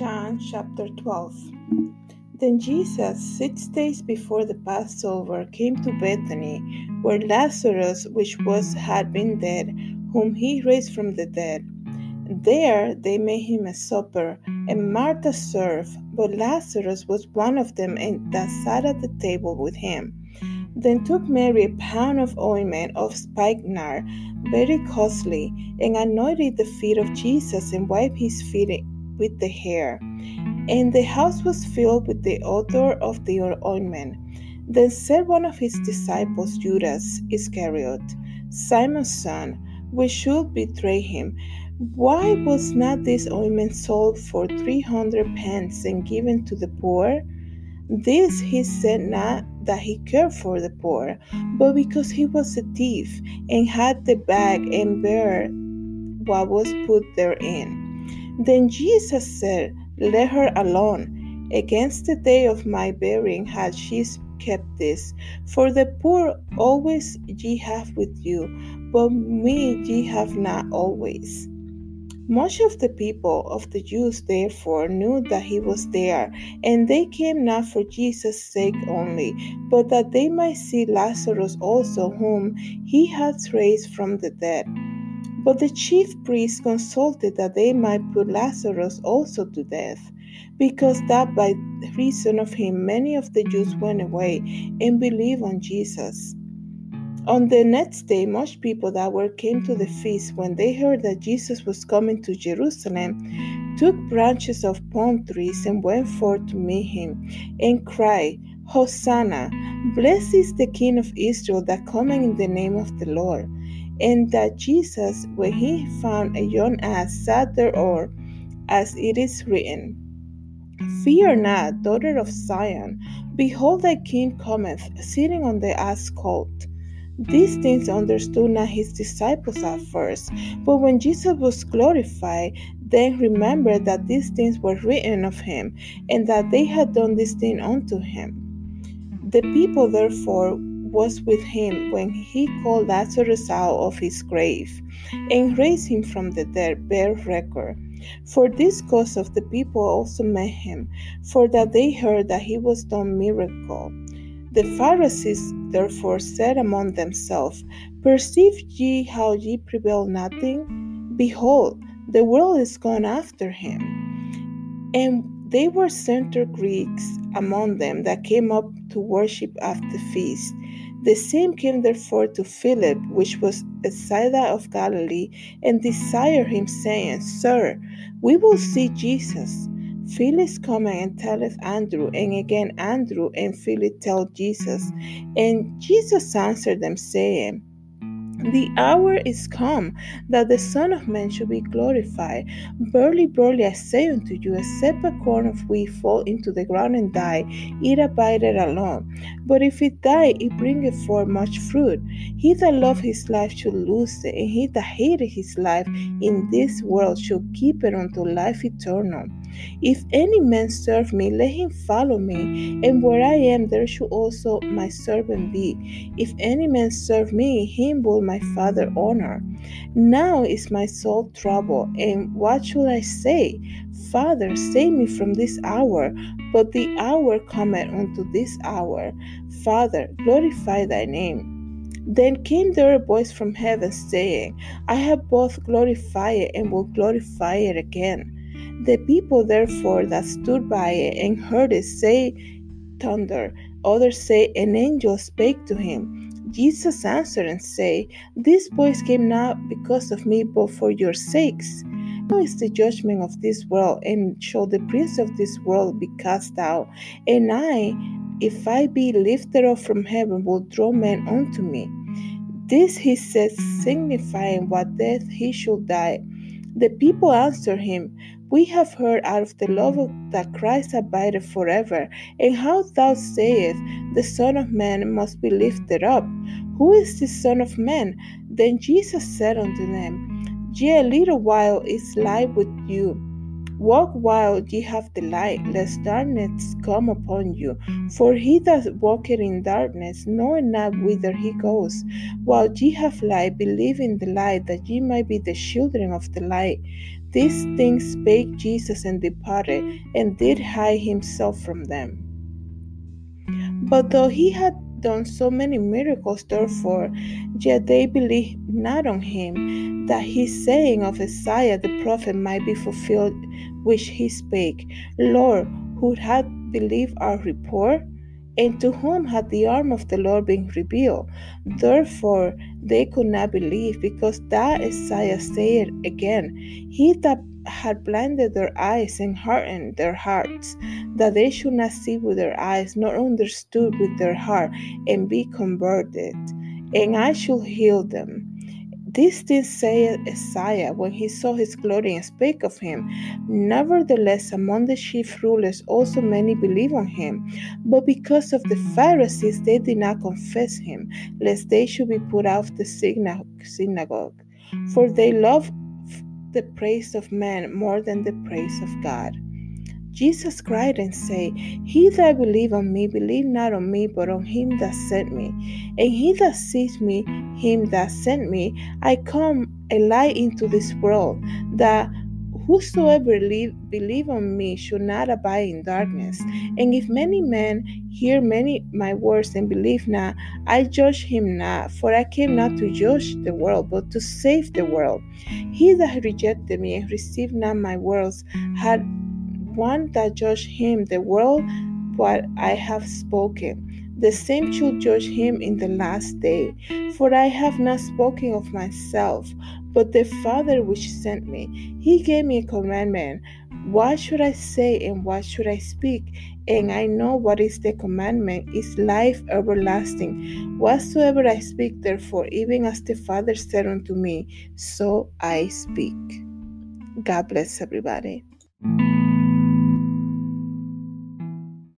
John chapter 12 Then Jesus, six days before the Passover, came to Bethany, where Lazarus, which was had been dead, whom he raised from the dead. There they made him a supper, and Martha served, but Lazarus was one of them and that sat at the table with him. Then took Mary a pound of ointment of spikenard, very costly, and anointed the feet of Jesus and wiped his feet with the hair. And the house was filled with the odor of the ointment. Then said one of his disciples, Judas Iscariot, Simon's son, we should betray him, Why was not this ointment sold for three hundred pence and given to the poor? This he said not that he cared for the poor, but because he was a thief and had the bag and bare what was put therein. Then Jesus said, Let her alone. Against the day of my burying had she kept this. For the poor always ye have with you, but me ye have not always. Much of the people of the Jews therefore knew that he was there, and they came not for Jesus' sake only, but that they might see Lazarus also, whom he had raised from the dead. But the chief priests consulted that they might put Lazarus also to death, because that by reason of him many of the Jews went away and believed on Jesus. On the next day, much people that were came to the feast when they heard that Jesus was coming to Jerusalem took branches of palm trees and went forth to meet him and cried, Hosanna! Blessed is the King of Israel that cometh in the name of the Lord and that Jesus, when he found a young ass, sat thereof, as it is written, Fear not, daughter of Zion, behold thy king cometh, sitting on the ass colt. These things understood not his disciples at first, but when Jesus was glorified, then remembered that these things were written of him, and that they had done this thing unto him. The people therefore was with him when he called Lazarus out of his grave and raised him from the dead, bear record. For this cause of the people also met him, for that they heard that he was done miracle. The Pharisees therefore said among themselves, Perceive ye how ye prevail nothing? Behold, the world is gone after him. And they were center Greeks among them that came up to worship at the feast. The same came therefore to Philip, which was a Bethsaida of Galilee, and desired him, saying, Sir, we will see Jesus. Philip coming and telleth Andrew, and again Andrew and Philip tell Jesus. And Jesus answered them, saying, the hour is come that the Son of Man should be glorified. Verily, verily, I say unto you, except a corn of wheat fall into the ground and die, it abideth alone. But if it die, it bringeth forth much fruit. He that loveth his life should lose it, and he that hateth his life in this world shall keep it unto life eternal. If any man serve me, let him follow me, and where I am, there shall also my servant be. If any man serve me, him will my Father honor. Now is my soul troubled, and what should I say? Father, save me from this hour. But the hour cometh unto this hour. Father, glorify thy name. Then came there a voice from heaven saying, I have both glorified and will glorify it again. The people therefore that stood by and heard it say thunder, others say an angel spake to him. Jesus answered and said, This voice came not because of me, but for your sakes. Now is the judgment of this world, and shall the prince of this world be cast out? And I, if I be lifted up from heaven, will draw men unto me. This he said, signifying what death he should die. The people answered him, We have heard out of the love that Christ abideth forever, and how thou sayest, The Son of Man must be lifted up. Who is the Son of Man? Then Jesus said unto them, Yea, a little while is light with you. Walk while ye have the light, lest darkness come upon you. For he that walketh in darkness knoweth not whither he goes. While ye have light, believe in the light, that ye might be the children of the light. These things spake Jesus and departed, and did hide himself from them. But though he had done so many miracles, therefore, yet they believed not on him, that his saying of Isaiah the prophet might be fulfilled, which he spake, Lord, who hath believed our report? And to whom had the arm of the Lord been revealed? Therefore they could not believe, because that Isaiah said again, He that had blinded their eyes and hardened their hearts, that they should not see with their eyes, nor understood with their heart, and be converted, and I should heal them. This did say Isaiah when he saw his glory and spake of him. Nevertheless, among the chief rulers also many believe on him. But because of the Pharisees, they did not confess him, lest they should be put out of the synagogue. For they love the praise of men more than the praise of God. Jesus cried and said, He that believe on me, believe not on me, but on him that sent me. And he that sees me, him that sent me, I come a light into this world, that whosoever believe, believe on me should not abide in darkness. And if many men hear many my words and believe not, I judge him not, for I came not to judge the world, but to save the world. He that rejected me and received not my words had one that judge him the world what I have spoken. The same should judge him in the last day. For I have not spoken of myself, but the Father which sent me. He gave me a commandment. What should I say and what should I speak? And I know what is the commandment is life everlasting. Whatsoever I speak, therefore, even as the Father said unto me, so I speak. God bless everybody.